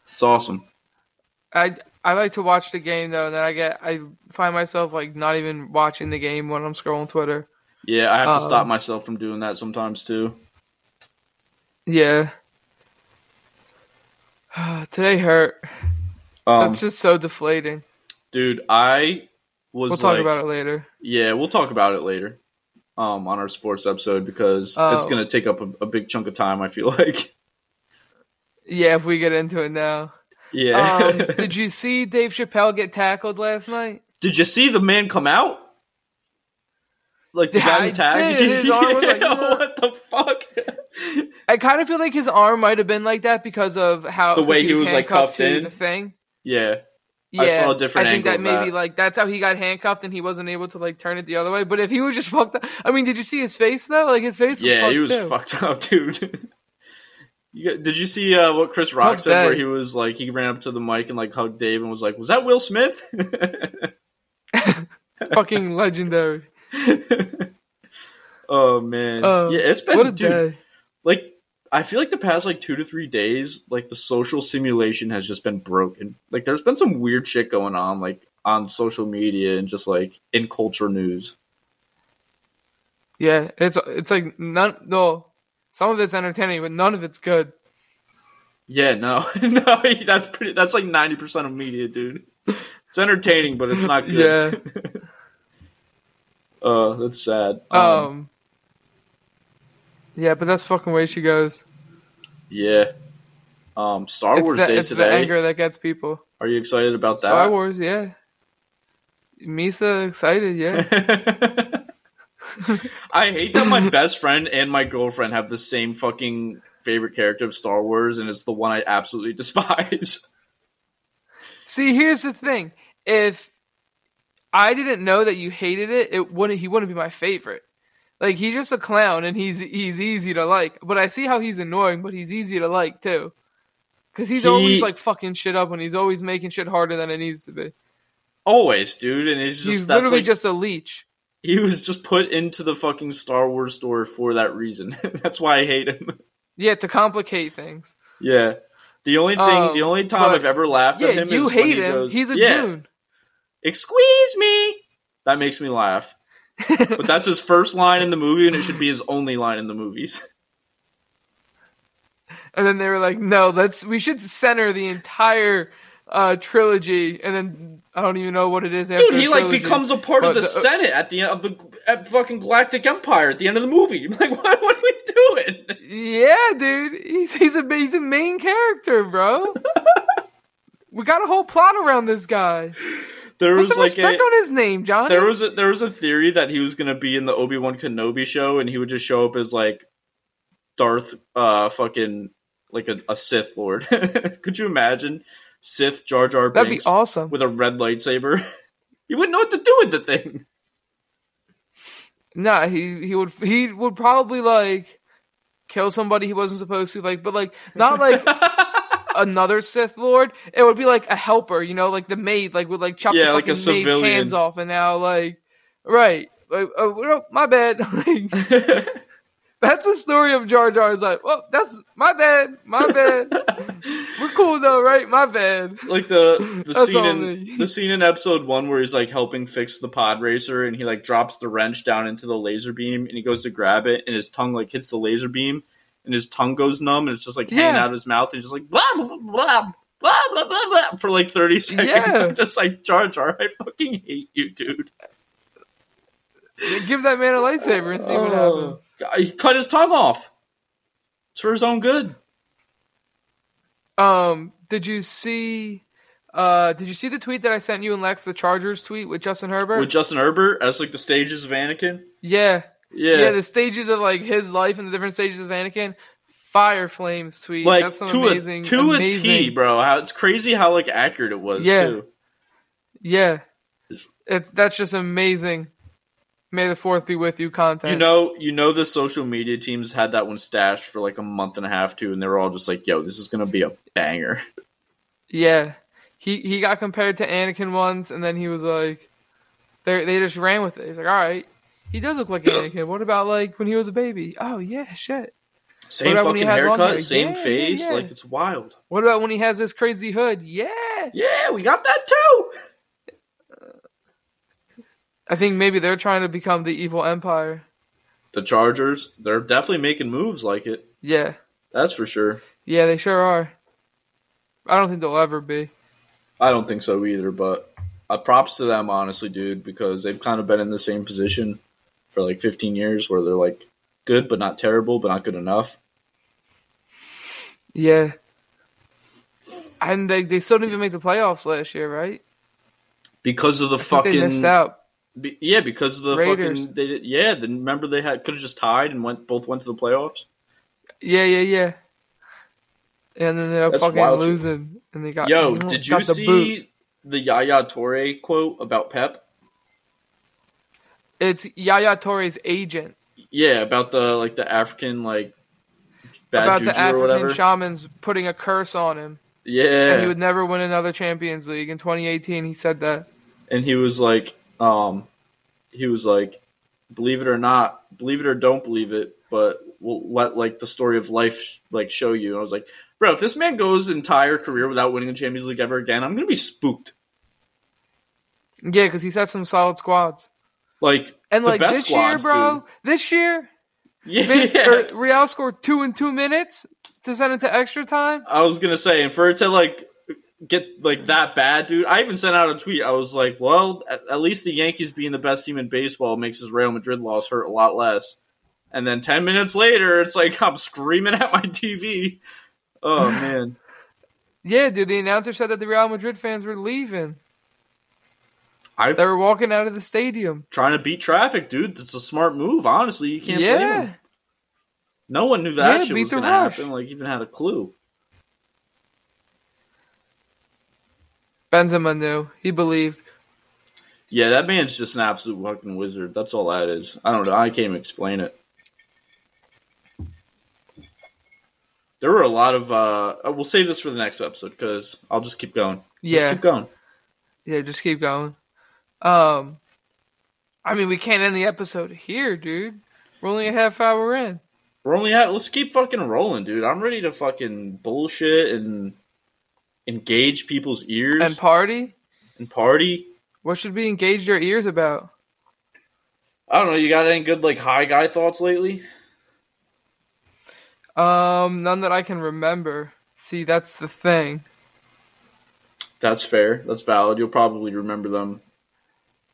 It's awesome. I I like to watch the game though, and then I get I find myself like not even watching the game when I'm scrolling Twitter. Yeah, I have to Um, stop myself from doing that sometimes too. Yeah. [sighs] Today hurt. Um, That's just so deflating. dude, I was We'll talk like, about it later. Yeah, we'll talk about it later. Um, on our sports episode because it's Oh. going to take up a, a big chunk of time. I feel [laughs] like. Yeah, if we get into it now. Yeah. Um, [laughs] did you see Dave Chappelle get tackled last night? Did you see the man come out? Like the guy tag? did. His arm was [laughs] like, what the fuck? I kind of feel like his arm might have been like that because of how The way he was, like, handcuffed cuffed to in? the thing. yeah, Yeah, I saw a different I think that maybe that. like that's how he got handcuffed and he wasn't able to like turn it the other way. But if he was just fucked up, I mean, did you see his face though? Like his face was yeah, fucked he was too. fucked [laughs] up, dude. You got- did you see uh, what Chris Rock said? Where he was like, he ran up to the mic and like hugged Dave and was like, "Was that Will Smith?" [laughs] Fucking legendary. [laughs] oh man, Uh, yeah, it's been what a dude, day. like I feel like the past like two to three days, like the social simulation has just been broken. Like there's been some weird shit going on, like on social media and just like in culture news. Yeah, it's it's like none. No, some of it's entertaining, but none of it's good. Yeah, no, [laughs] no, [laughs] that's pretty. That's like ninety percent of media, dude. It's entertaining, but it's not good. Yeah. [laughs] uh, that's sad. Um. Um, yeah, but that's fucking way she goes. yeah. Um, Star It's, Wars the, Day it's the today. anger that gets people. Are you excited about Star that? Star Wars, yeah. Misa excited, yeah. [laughs] I hate that my best friend and my girlfriend have the same fucking favorite character of Star Wars, and it's the one I absolutely [laughs] despise. See, here's the thing: if I didn't know that you hated it, it wouldn't. He wouldn't be my favorite. Like he's just a clown, and he's he's easy to like. But I see how he's annoying, but he's easy to like too. Because he's He- always like fucking shit up, and he's always making shit harder than it needs to be. Always, dude, and it's just he's literally like, just a leech. he was just put into the fucking Star Wars store for that reason. [laughs] that's why I hate him. Yeah, to complicate things. yeah. The only thing, Um, the only time I've ever laughed Yeah, at him you is when hate he him. goes, he's a yeah, goon. Squeeze me. That makes me laugh. But that's his first line in the movie, and it should be his only line in the movies. [laughs] And then they were like, "No, let's we should center the entire uh, trilogy." And then I don't even know what it is after. Dude, he a like becomes a part of the, the- uh, Senate at the end of the at fucking Galactic Empire at the end of the movie. [laughs] Like, what, what are we doing? Yeah, dude, he's he's a he's a main character, bro. [laughs] we got a whole plot around this guy. There Put was some like a on his name, Johnny. there was a there was a theory that he was gonna be in the Obi Wan Kenobi show, and he would just show up as like Darth, uh, fucking like a, a Sith Lord. [laughs] Could you imagine Sith Jar Jar That'd be awesome. with a red lightsaber? [laughs] you wouldn't know what to do with the thing. Nah, he he would he would probably like kill somebody he wasn't supposed to, like, but like not like [laughs] another Sith Lord. It would be like a helper, you know, like the maid, like would like chop Yeah, the like fucking maid's hands off, and now like right, like, oh, my bad. [laughs] like, [laughs] That's a story of Jar Jar. It's like, well, that's my bad, my bad. [laughs] We're cool though, right? My bad. like the the scene in the scene in episode one where he's like helping fix the pod racer and he like drops the wrench down into the laser beam and he goes to grab it and his tongue like hits the laser beam and his tongue goes numb and it's just like hanging out of his mouth and just like blah blah blah blah blah blah blah, blah for like thirty seconds. Yeah. I'm just like Jar Jar, I fucking hate you, dude. Give that man a lightsaber and see what Oh. happens. He cut his tongue off. It's for his own good. Um, did you see? Uh, did you see the tweet that I sent you and Lex, the Chargers tweet with Justin Herbert? With Justin Herbert as like the stages of Anakin. yeah, Yeah. yeah, the stages of like his life and the different stages of Anakin. Fire Flames tweet. like That's some to amazing, a to amazing. a T, bro. How it's crazy how like accurate it was Yeah. too. Yeah, it, that's just amazing. May the fourth be with you. Content. You know, you know the social media teams had that one stashed for like a month and a half too, and they were all just like, "Yo, this is gonna be a banger." Yeah, he he got compared to Anakin once, and then he was like, they they just ran with it. He's like, all right, he does look like an Anakin. What about like when he was a baby? Oh yeah, shit. Same fucking haircut, same Yeah, yeah, face, yeah. like it's wild. What about when he has this crazy hood? Yeah, Yeah, we got that too. I think maybe they're trying to become the evil empire. The Chargers, they're definitely making moves like it. Yeah, That's for sure. yeah, they sure are. I don't think they'll ever be. I don't think so either, but uh, props to them, honestly, dude, because they've kind of been in the same position for like 15 years where they're like good but not terrible, but not good enough. Yeah, and they they still didn't even make the playoffs last year, right? Because of the I fucking they missed out. Be, yeah, because of the Raiders. fucking they did, yeah. Then remember they had could have just tied and went both went to the playoffs. Yeah, yeah, yeah. And then they're That's fucking wild losing, and they got Yo, did you the see boot. the Yaya Touré quote about Pep? It's Yaya Touré's agent Yeah, about the like the African like bad about the. African shamans putting a curse on him, yeah, and he would never win another Champions League. In 2018, he said that. and he was like, um, he was like, believe it or not, believe it or don't believe it, but we'll let like the story of life like show you. And I was like, bro, if this man goes entire career without winning a Champions League ever again, I'm gonna be spooked. Yeah, because he had some solid squads. Like And the like best this year, bro, this year, [laughs] dude. Vince, Yeah. or Real scored two in two minutes to send it to extra time. I was gonna say, and for it to like get like that bad, dude. I even sent out a tweet. I was like, well, at, at least the Yankees being the best team in baseball makes his Real Madrid loss hurt a lot less. And then ten minutes later, it's like [laughs] I'm screaming at my TV. Oh man, [laughs] Yeah, dude, the announcer said that the Real Madrid fans were leaving. They were walking out of the stadium. trying to beat traffic, dude. That's a smart move. Honestly, you can't blame yeah. him. No one knew that Yeah, shit was gonna happen. Like even had a clue. Benzema knew. He believed. Yeah, that man's just an absolute fucking wizard. That's all that is. I don't know. I can't even explain it. There were a lot of. uh We'll save this for the next episode because I'll just keep going. Just Yeah. keep going. Yeah, just keep going. Um, I mean, we can't end the episode here, dude. We're only a half hour in. We're only at. Let's keep fucking rolling, dude. I'm ready to fucking bullshit and engage people's ears And party? and party. What should we engage your ears about? I don't know. You got any good like high guy thoughts lately? Um, none that I can remember. See, that's the thing. That's fair. That's valid. You'll probably remember them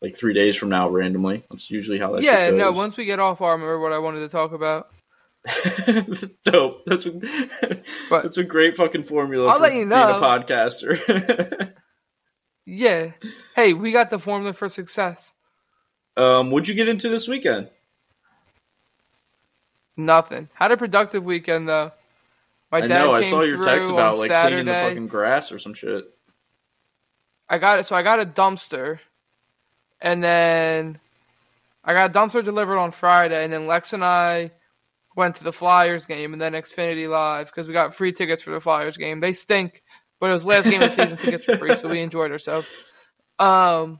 like three days from now randomly. That's usually how that. yeah, no, once we get off, I'll remember what I wanted to talk about. [laughs] Dope. That's a, [laughs] But- that's a great fucking formula. I'll for let you being know. a podcaster. [laughs] Yeah. Hey, we got the formula for success. um, what'd you get into this weekend? Nothing. Had a productive weekend though. My I dad know. I came saw your text about like Saturday. cleaning the fucking grass or some shit. I got it. So I got a dumpster, and then I got a dumpster delivered on Friday, and then Lex and I went to the Flyers game and then Xfinity Live because we got free tickets for the Flyers game. They stink, but it was last game of the [laughs] season. Tickets were free, so we enjoyed ourselves. Um,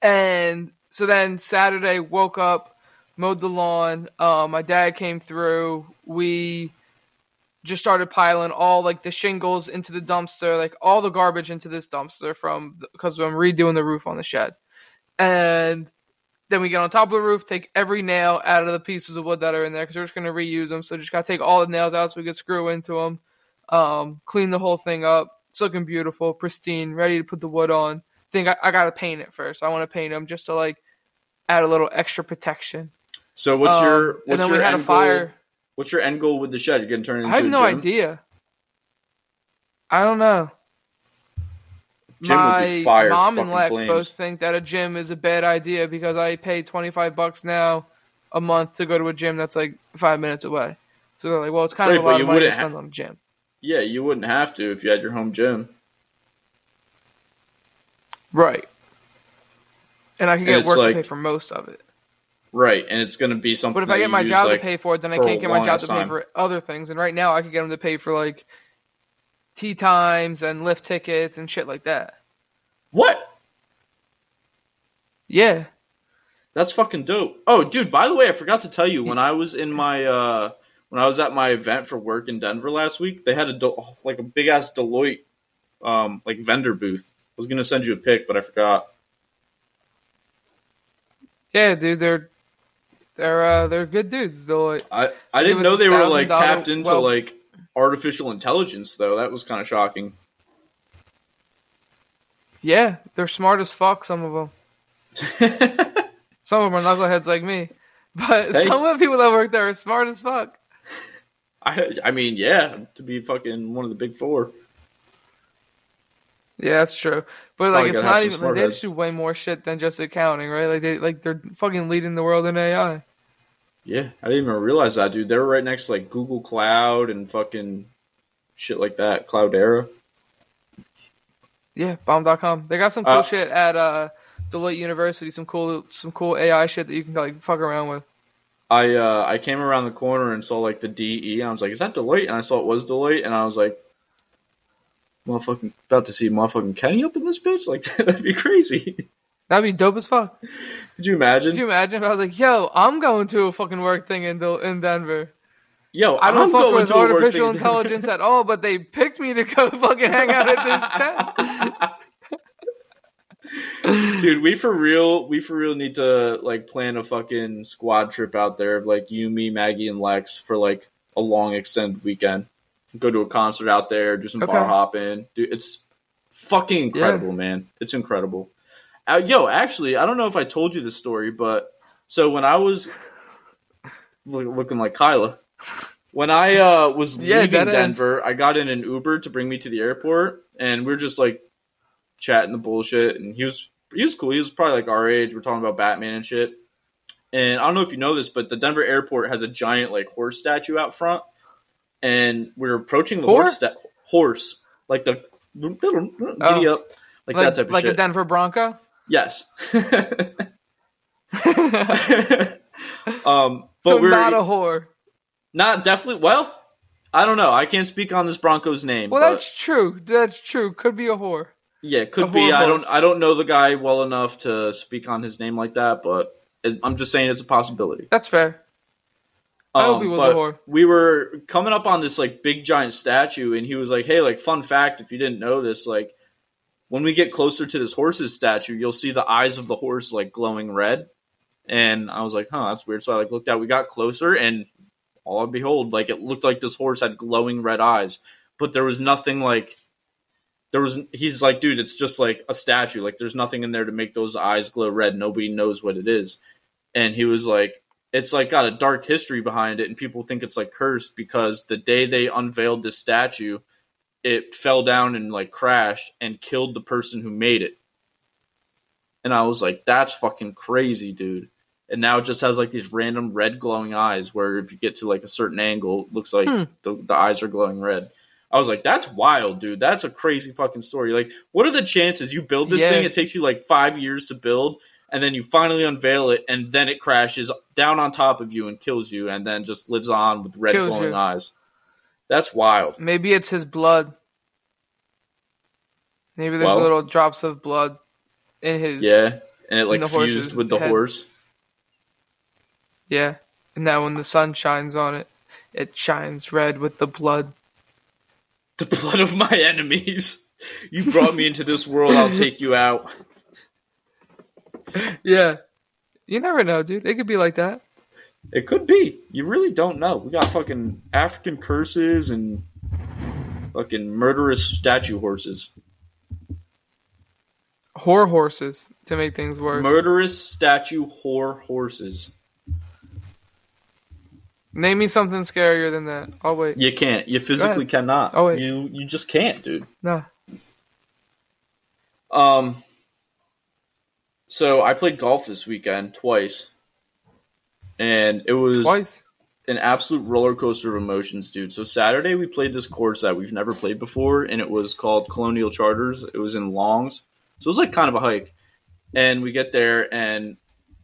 and so then Saturday woke up, mowed the lawn. Uh, my dad came through. We just started piling all like the shingles into the dumpster, like all the garbage into this dumpster from because I'm redoing the roof on the shed. And then we get on top of the roof, take every nail out of the pieces of wood that are in there because we're just going to reuse them. So just got to take all the nails out so we can screw into them, um, clean the whole thing up. It's looking beautiful, pristine, ready to put the wood on. Think I, I got to paint it first. I want to paint them just to like add a little extra protection. So what's Um, your what's and then your we had a end fire. goal? What's your end goal with the shed? You're gonna turn it into I have no gym? idea. I don't know. My mom and Lex flames. both think that a gym is a bad idea because I pay twenty five bucks now a month to go to a gym that's like five minutes away. So they're like, well, it's kind Right, of a lot of money to wouldn't ha- spend on a gym. Yeah, you wouldn't have to if you had your home gym. Right. And I can get work like- to pay for most of it. Right, and it's gonna be something. But if I get my job like, to pay for it, then I can't get my job to pay time. for other things. And right now, I could get them to pay for like tea times and lift tickets and shit like that. What? Yeah. That's fucking dope. Oh, dude, by the way, I forgot to tell you when I was in my uh when I was at my event for work in Denver last week, they had a Del- like a big ass Deloitte um like vendor booth. I was gonna send you a pic, but I forgot. Yeah, dude, they're they're uh, they're good dudes. They'll I I didn't know they were like tapped into well- like artificial intelligence though. That was kind of shocking. yeah, they're smart as fuck. Some of them. [laughs] Some of them are knuckleheads like me, but Hey. some of the people that work there are smart as fuck. I I mean, yeah, to be fucking one of the big four. Yeah, that's true. But like, it's not even like they just do way more shit than just accounting, right? Like they like they're fucking leading the world in AI. Yeah, I didn't even realize that, dude. They were right next to like Google Cloud and fucking shit like that, Cloudera. Yeah, bomb.com. They got some cool Uh, shit at uh, Deloitte University. Some cool some cool AI shit that you can like fuck around with. I uh, I came around the corner and saw like the DE, and I was like, "Is that Deloitte?" And I saw it was Deloitte, and I was like, "Motherfucking about to see motherfucking Kenny up in this bitch? Like [laughs] that'd be crazy." That'd be dope as fuck. Could you imagine? Could you imagine if I was like, "Yo, I'm going to a fucking work thing in Del- in Denver. Yo, I don't I'm fuck with artificial intelligence at all, but they picked me to go [laughs] fucking hang out at this tent." [laughs] Dude, we for real, we for real need to like plan a fucking squad trip out there of like you, me, Maggie, and Lex for like a long extended weekend. Go to a concert out there, do some bar hopping. Dude, it's fucking incredible, man. It's incredible. Uh, yo, actually, I don't know if I told you this story, but so when I was looking like Kyla, when I uh, was Yeah, leaving dead ends. Denver, I got in an Uber to bring me to the airport, and we are just like chatting the bullshit, and he was he was cool. He was probably like our age. We're talking about Batman and shit. And I don't know if you know this, but the Denver airport has a giant like horse statue out front, and we're approaching the Whore? horse sta- horse like the giddy up like, like that type of like shit. a Denver Bronco. Yes. [laughs] um, but so we're not a whore. not definitely. Well, I don't know. I can't speak on this Broncos name. Well, that's true. That's true. Could be a whore. Yeah, it A could be. I don't. I don't know the guy well enough to speak on his name like that, but it, I'm just saying it's a possibility. That's fair. I hope he was a Um, whore. We were coming up on this like big giant statue, and he was like, "Hey, like fun fact, if you didn't know this, like when we get closer to this horse's statue, you'll see the eyes of the horse like glowing red." And I was like, "Huh, that's weird." So I like looked out. We got closer, and all behold, like it looked like this horse had glowing red eyes, but there was nothing like there was. He's like, dude, it's just like a statue. Like there's nothing in there to make those eyes glow red. Nobody knows what it is. And he was like, it's like got a dark history behind it, and people think it's like cursed because the day they unveiled this statue, it fell down and like crashed and killed the person who made it. And I was like, that's fucking crazy, dude. And now it just has like these random red glowing eyes where if you get to like a certain angle, it looks like Hmm. the, the eyes are glowing red. I was like, that's wild, dude. That's a crazy fucking story. Like, what are the chances you build this Yeah. thing? It takes you like five years to build, and then you finally unveil it, and then it crashes down on top of you and kills you, and then just lives on with red Kills glowing you. eyes. That's wild. Maybe it's his blood. Maybe there's Well- little drops of blood in his. Yeah, and it like the fused with the head. horse. Yeah. And now when the sun shines on it, it shines red with the blood. The blood of my enemies. You brought me into this world, I'll take you out. [laughs] Yeah. You never know, dude. It could be like that. It could be. You really don't know. We got fucking African curses and fucking murderous statue horses. Whore horses to make things worse. Murderous statue whore horses. Name me something scarier than that. I'll wait. You can't. You physically cannot. Oh, wait. You you just can't, dude. No. Um. So I played golf this weekend twice, and it was Twice. an absolute roller coaster of emotions, dude. So Saturday we played this course that we've never played before, and it was called Colonial Charters. It was in Longs, so it was like kind of a hike. And we get there, and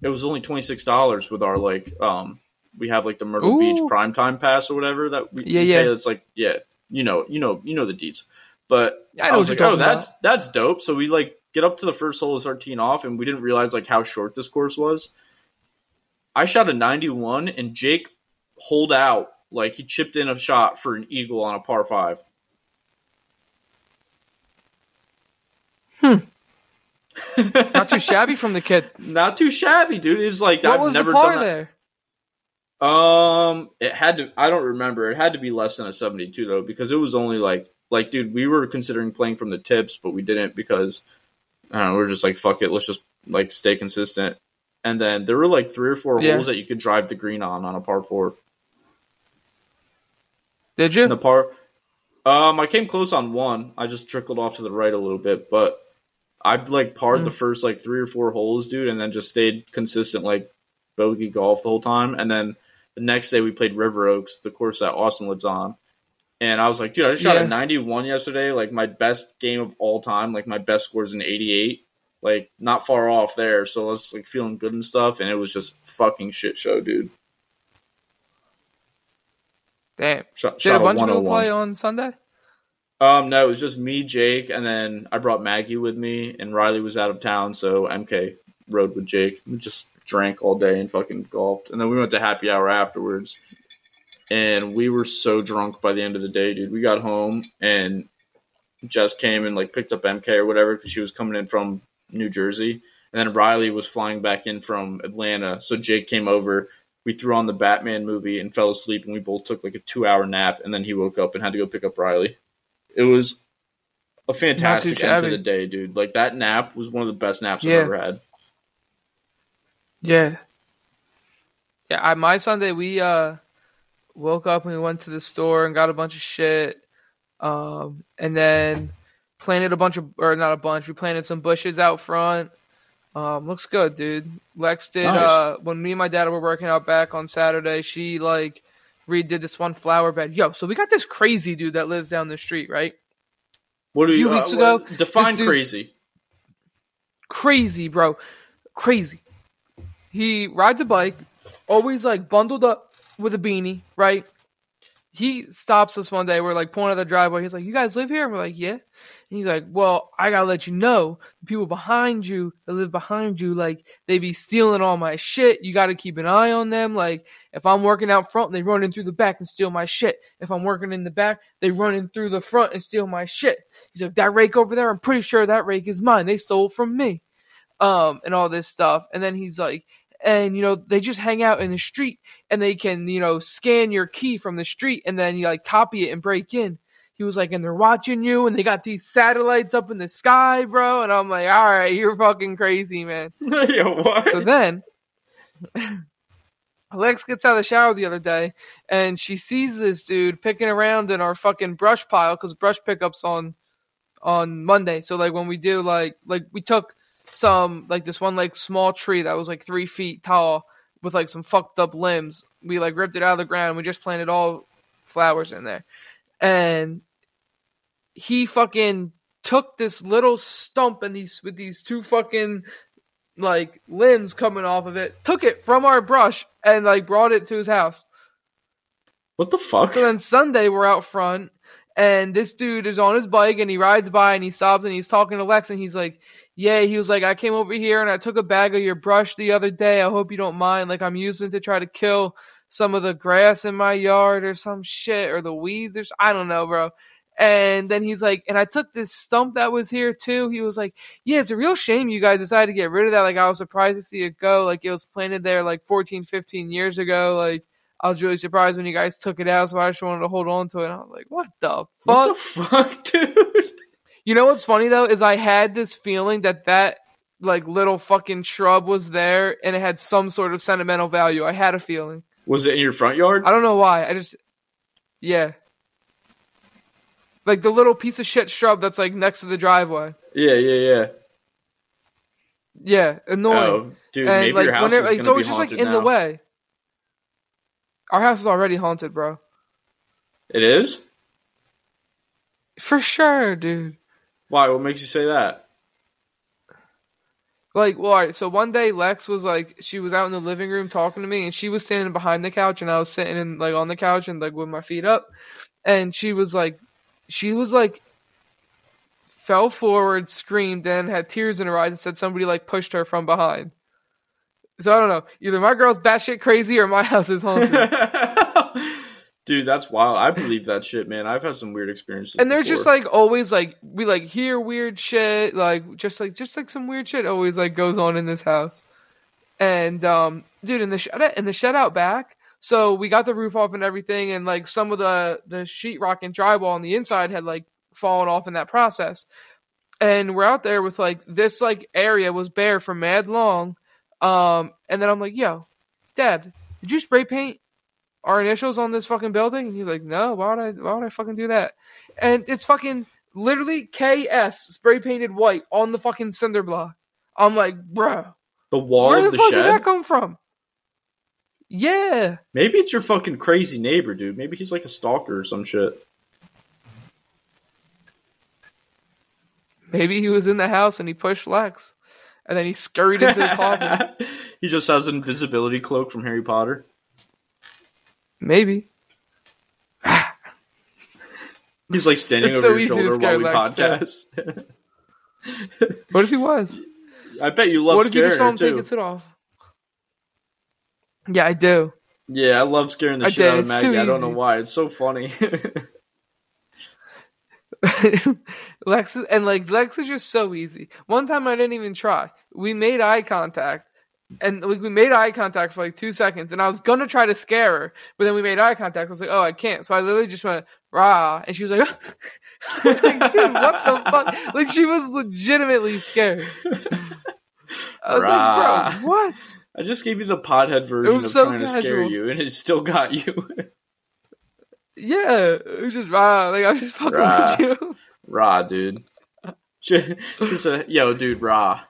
it was only twenty six dollars with our like um we have like the Myrtle Ooh. Beach Primetime Pass or whatever that we Yeah, we yeah. pay. It's like yeah, you know, you know, you know the deeds. But I I, know was like, oh, that's that's dope. So we like get up to the first hole start teeing off, and we didn't realize like how short this course was. I shot a 91, and Jake holed out like he chipped in a shot for an eagle on a par five. Hmm. Not too shabby from the kid. [laughs] Not too shabby, dude. It was like What I've was never the par done that. there? Um, it had to. I don't remember. It had to be less than a seventy-two though, because it was only like, like, dude, we were considering playing from the tips, but we didn't because I don't know. We are just like, fuck it, let's just like stay consistent. And then there were like three or four Yeah. holes that you could drive the green on on a par four. Did you? And the par, um, I came close on one. I just trickled off to the right a little bit, but I like parred Mm. the first like three or four holes, dude, and then just stayed consistent like bogey golf the whole time. And then the next day we played River Oaks, the course that Austin lives on. And I was like, dude, I just shot Yeah. a 91 yesterday, like my best game of all time. Like my best score is an 88, like not far off there. So I was like feeling good and stuff, and it was just fucking shit show, dude. Damn. Shot, Did shot a bunch of people play on Sunday? Um, no, it was just me, Jake, and then I brought Maggie with me, and Riley was out of town, so MK rode with Jake. We just drank all day and fucking golfed, and then we went to happy hour afterwards, and we were so drunk by the end of the day, dude. We got home and Jess came and like picked up MK or whatever because she was coming in from New Jersey, and then Riley was flying back in from Atlanta, so Jake came over. We threw on the Batman movie and fell asleep, and we both took like a two-hour nap, and then he woke up and had to go pick up Riley. It was a fantastic end to the day, dude. Like that nap was one of the best naps Yeah. I've ever had. Yeah. Yeah, I, my Sunday we uh woke up and we went to the store and got a bunch of shit. Um and then planted a bunch of or not a bunch, we planted some bushes out front. Um looks good, dude. Lex did Nice. uh when me and my dad were working out back on Saturday, she like redid this one flower bed. Yo, so we got this crazy dude that lives down the street, right? What do A you few weeks uh, ago, what- Define crazy. crazy, bro. Crazy. He rides a bike, always like bundled up with a beanie, right? He stops us one day. We're like pulling out the driveway. He's like, "You guys live here?" And we're like, "Yeah." And he's like, "Well, I gotta let you know, the people behind you that live behind you, like they be stealing all my shit. You got to keep an eye on them. Like if I'm working out front, they run in through the back and steal my shit. If I'm working in the back, they run in through the front and steal my shit." He's like, "That rake over there, I'm pretty sure that rake is mine. They stole from me." um, and all this stuff. And then he's like, and you know, they just hang out in the street and they can, you know, scan your key from the street and then you like copy it and break in. He was like, and they're watching you and they got these satellites up in the sky, bro. And I'm like, all right, you're fucking crazy, man. [laughs] What? So then [laughs] Alex gets out of the shower the other day and she sees this dude picking around in our fucking brush pile because brush pickups on on Monday. So like when we do like like we took some like this one like small tree that was like three feet tall with like some fucked up limbs. We like ripped it out of the ground and we just planted all flowers in there. And he fucking took this little stump and these with these two fucking like limbs coming off of it, took it from our brush and like brought it to his house. what the fuck? So then Sunday we're out front And this dude is on his bike and he rides by and he stops and he's talking to Lex and he's like, Yeah, he was like, I came over here and I took a bag of your brush the other day. I hope you don't mind. Like, I'm using it to try to kill some of the grass in my yard or some shit or the weeds or I don't know, bro. And then he's like, and I took this stump that was here too. He was like, yeah, it's a real shame you guys decided to get rid of that. Like, I was surprised to see it go. Like, it was planted there like 14, 15 years ago. Like, I was really surprised when you guys took it out, so I just wanted to hold on to it. And I was like, what the fuck? What the fuck, [laughs] dude? You know what's funny though is I had this feeling that that like little fucking shrub was there and it had some sort of sentimental value. I had a feeling. Was it in your front yard? I don't know why. I just yeah. Like the little piece of shit shrub that's like next to the driveway. Yeah, yeah, yeah. Yeah, annoying. Oh, dude, and maybe like your house is like, gonna it's always be just like in the way. Our house is already haunted, bro. It is. For sure, dude. Why? What makes you say that? Like, well, all right, so one day Lex was like, she was out in the living room talking to me, and she was standing behind the couch, and I was sitting in like on the couch and like with my feet up, and she was like, she was like, fell forward, screamed, and had tears in her eyes, and said somebody like pushed her from behind. So I don't know, either my girl's batshit crazy or my [laughs] house is haunted. [laughs] Dude, that's wild. I believe that shit, man. I've had some weird experiences. and there's before. just like always like we like hear weird shit like just like just like some weird shit always like goes on in this house and um dude in the shed in the shed out back so we got the roof off and everything and like some of the the sheetrock and drywall on the inside had like fallen off in that process and we're out there with like this like area was bare for mad long um and then i'm like yo dad did you spray paint our initials on this fucking building? And he's like, no, why would I, why would I fucking do that? And it's fucking literally KS spray painted white on the fucking cinder block. I'm like, bro, the wall where the, the fuck did that come from? Yeah, Maybe it's your fucking crazy neighbor, dude. Maybe he's like a stalker or some shit. maybe he was in the house and he pushed Lex, and then he scurried into the closet. [laughs] he just has an invisibility cloak from Harry Potter. Maybe. [sighs] He's like standing It's over so your shoulder while we podcast. What if he was? [laughs] I bet you love what if you scaring just saw him take too. his hood off? Yeah, I do. Yeah, I love scaring the I shit did, out of Maggie. I don't know why. It's so funny. [laughs] Lex is, and like Lex is just so easy. One time I didn't even try. We made eye contact, and like we made eye contact for like two seconds, and I was gonna try to scare her, but then we made eye contact. I was like, oh, I can't. So I literally just went rah, and she was like, [laughs] I was like, dude, what the fuck? Like she was legitimately scared. [laughs] I was Rah. like, bro, what? I just gave you the pothead version of so trying to scare you, and it still got you. [laughs] Yeah, it was just rah. Like I was just fucking Rah. with you. Raw, dude. Just just a yo, dude, raw.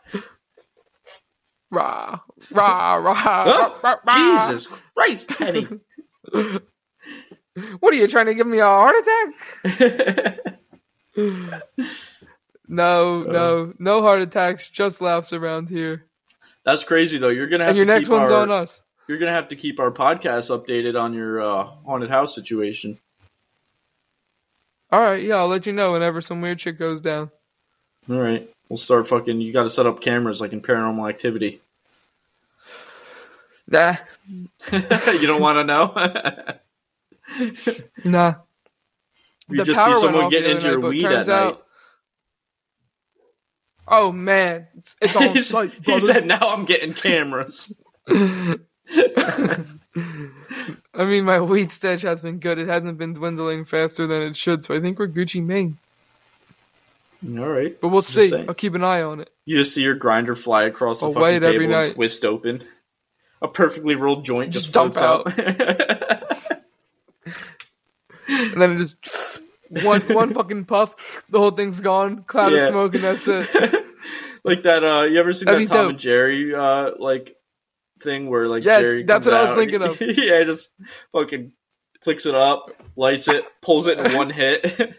Rah, rah, rah, rah, rah, rah. Jesus Christ, Teddy. [laughs] What are you trying to give me a heart attack? [laughs] No, Uh. no, no heart attacks, just laughs around here. That's crazy though. You're gonna have And your to next one's our, on us. You're gonna have to keep our podcast updated on your uh, haunted house situation. All right, yeah, I'll let you know whenever some weird shit goes down. All right, we'll start fucking. You got to set up cameras like in Paranormal Activity. Nah, [laughs] you don't want to know. [laughs] nah. you The just see someone getting into other your night, weed at turns night. out- Oh man, it's on [laughs] He's- site, he said, "Now I'm getting cameras." I mean, my weed stash has been good. It hasn't been dwindling faster than it should, so I think we're Gucci Mane. All right, But we'll see. I'll keep an eye on it. you just see your grinder fly across the I'll fucking table and night. twist open. A perfectly rolled joint just, Just dump floats out. [laughs] And then it just one one fucking puff, the whole thing's gone, cloud Yeah. of smoke, and that's it. [laughs] like that. Uh, you ever seen That'd that Tom dope. and Jerry uh like thing where like Yes, Jerry that's what I was out, thinking of. [laughs] yeah, just fucking flicks it up, lights it, pulls it in one hit.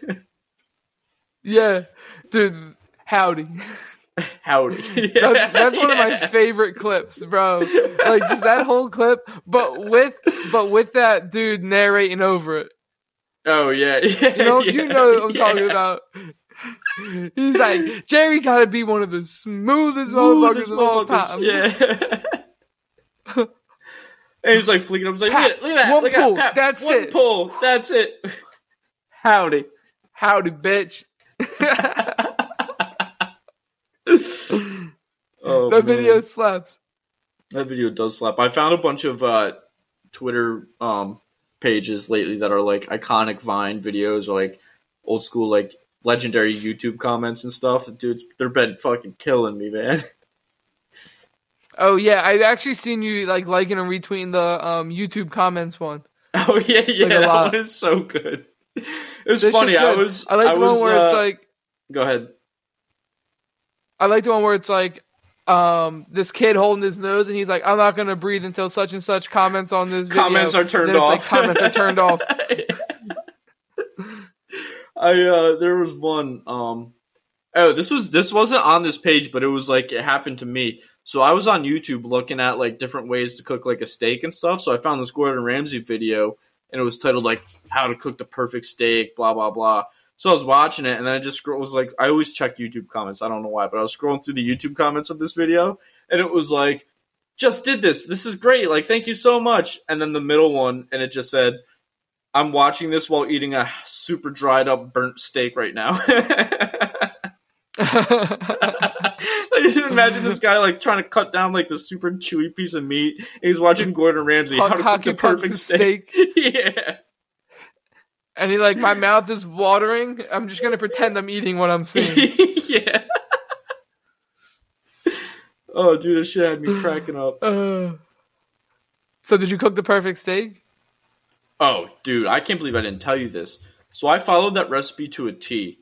Yeah, dude, howdy. [laughs] Howdy. [laughs] That's that's one of my favorite clips, bro. Like just that whole clip, but with but with that dude narrating over it. Oh yeah, [laughs] yeah. You know, yeah, you know what I'm yeah. talking about. He's like, Jerry gotta be one of the smoothest, Smoothest motherfuckers of all time. Yeah. and he's like flicking up. He's like, Pat, look at, look at that. one look pull, at. Pat, that's one it." pull. That's it. Howdy. Howdy, bitch. [laughs] Oh, that man. video slaps. That video does slap. I found a bunch of uh, Twitter um, pages lately that are like iconic Vine videos or like old school like legendary YouTube comments and stuff. Dudes, they've been fucking killing me, man. [laughs] Oh yeah, I've actually seen you like liking and retweeting the um, YouTube comments one. Oh yeah, yeah, Like that one is so good. [laughs] It was This funny. I was. I like the was, one where it's uh, like Go ahead. I like the one where it's like um this kid holding his nose and he's like I'm not gonna breathe until such and such comments on this video. Comments are turned it's off. Like comments are turned off. [laughs] I uh there was one um oh this was this wasn't on this page but it was like it happened to me. So I was on YouTube looking at like different ways to cook like a steak and stuff. So I found this Gordon Ramsay video and it was titled like how to cook the perfect steak, blah blah blah. So I was watching it and then I just scroll was like I always check YouTube comments. I don't know why, but I was scrolling through the YouTube comments of this video and it was like just did this. This is great. Like thank you so much. And then the middle one and it just said I'm watching this while eating a super dried up burnt steak right now. [laughs] I just imagine this guy like trying to cut down like the super chewy piece of meat. And he's watching Gordon Ramsay how to cook the perfect the steak. [laughs] yeah. and he like my mouth is watering. I'm just gonna pretend I'm eating what I'm seeing. [laughs] yeah. oh, dude, that shit had me cracking up. Uh, [sighs] so did you cook the perfect steak? Oh, dude, I can't believe I didn't tell you this. So I followed that recipe to a T,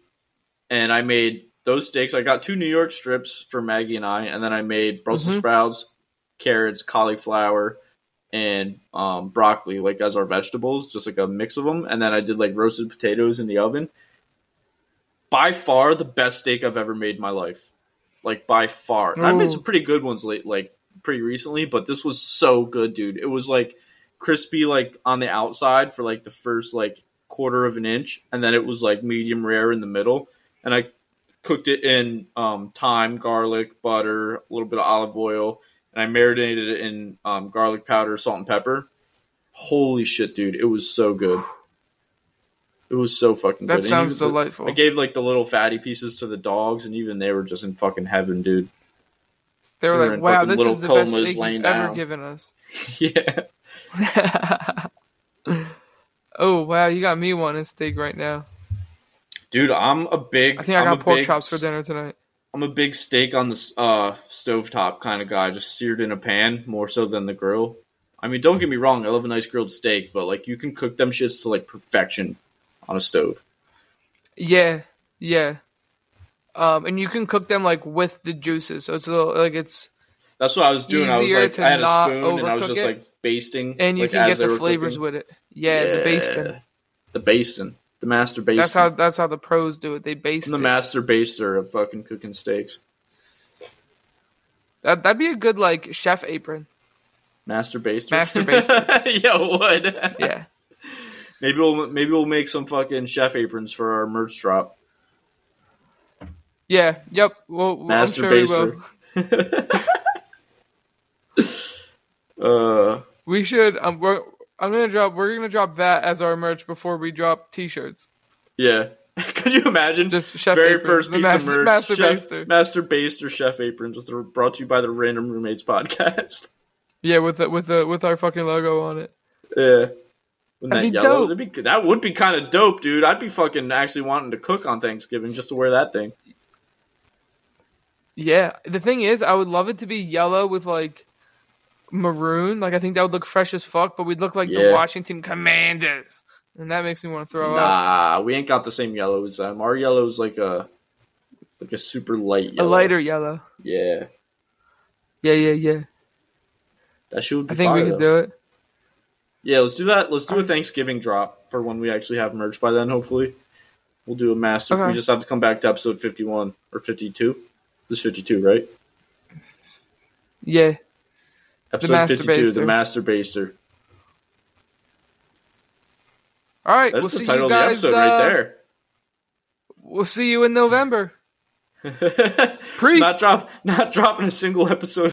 and I made those steaks. I got two New York strips for Maggie and I, and then I made Brussels Mhm. sprouts, carrots, cauliflower, and um, broccoli, like as our vegetables, just like a mix of them. And then I did like roasted potatoes in the oven. By far the best steak I've ever made in my life, like by far. And I made some pretty good ones late, like pretty recently, but this was so good, dude. It was like crispy like on the outside for like the first like quarter of an inch and then it was like medium rare in the middle and i cooked it in um, thyme garlic butter a little bit of olive oil and i marinated it in um, garlic powder salt and pepper holy shit dude it was so good it was so fucking That good And sounds even the- delightful. i gave like the little fatty pieces to the dogs and even they were just in fucking heaven dude They were They were like, "Wow, this is the best steak you've ever given us." [laughs] [laughs] yeah oh wow, you got me wanting steak right now. Dude i'm a big I think I I'm got pork big chops for dinner tonight. I'm a big steak on the uh, stovetop kind of guy, just seared in a pan more so than the grill. I mean, don't get me wrong, I love a nice grilled steak, but like you can cook them shits to like perfection on a stove. Yeah, yeah. Um, and you can cook them like with the juices, so it's a little like it's, That's what I was doing. I was like, I had a spoon and I was just it. like basting, and you like, can get the flavors cooking. with it. Yeah, the basting. the basting, the master baster. That's how that's how the pros do it. They baste I'm the it. master baster of fucking cooking steaks. that that'd be a good like chef apron. Master baster. Master [laughs] baster. yeah, it would. Yeah. Maybe we'll maybe we'll make some fucking chef aprons for our merch drop. Yeah. Yep. Well, Master I'm sure we will. baster. [laughs] uh, We should. Um, we're, I'm gonna drop. We're gonna drop that as our merch before we drop T-shirts. yeah. [laughs] Could you imagine? Just chef Very aprons, first piece master, of merch, master chef, baster. Master Baster Chef Aprons, with the, brought to you by the Random Roommates podcast. [laughs] Yeah, with the with the with our fucking logo on it. Yeah. Wouldn't That'd that be yellow? dope. That'd be, that would be kind of dope, dude. I'd be fucking actually wanting to cook on Thanksgiving just to wear that thing. Yeah. The thing is, I would love it to be yellow with like maroon. Like I think that would look fresh as fuck. But we'd look like Yeah. the Washington Commanders, and that makes me want to throw up. Nah, we ain't got the same yellows. as them. Our yellow is like a like a super light A lighter yellow. Yeah, Yeah, yeah, yeah. that should. be I think we fire, could though. do it. Yeah, let's do that. Let's do a Thanksgiving drop for when we actually have merch by then. Hopefully, we'll do a master. Okay. We just have to come back to episode fifty-one or fifty-two. This is fifty-two, right? Yeah. Episode Master fifty-two, the Baster. Master Baster. All right, That's we'll the see title you of the episode uh, right there. We'll see you in November. [laughs] not drop, not dropping a single episode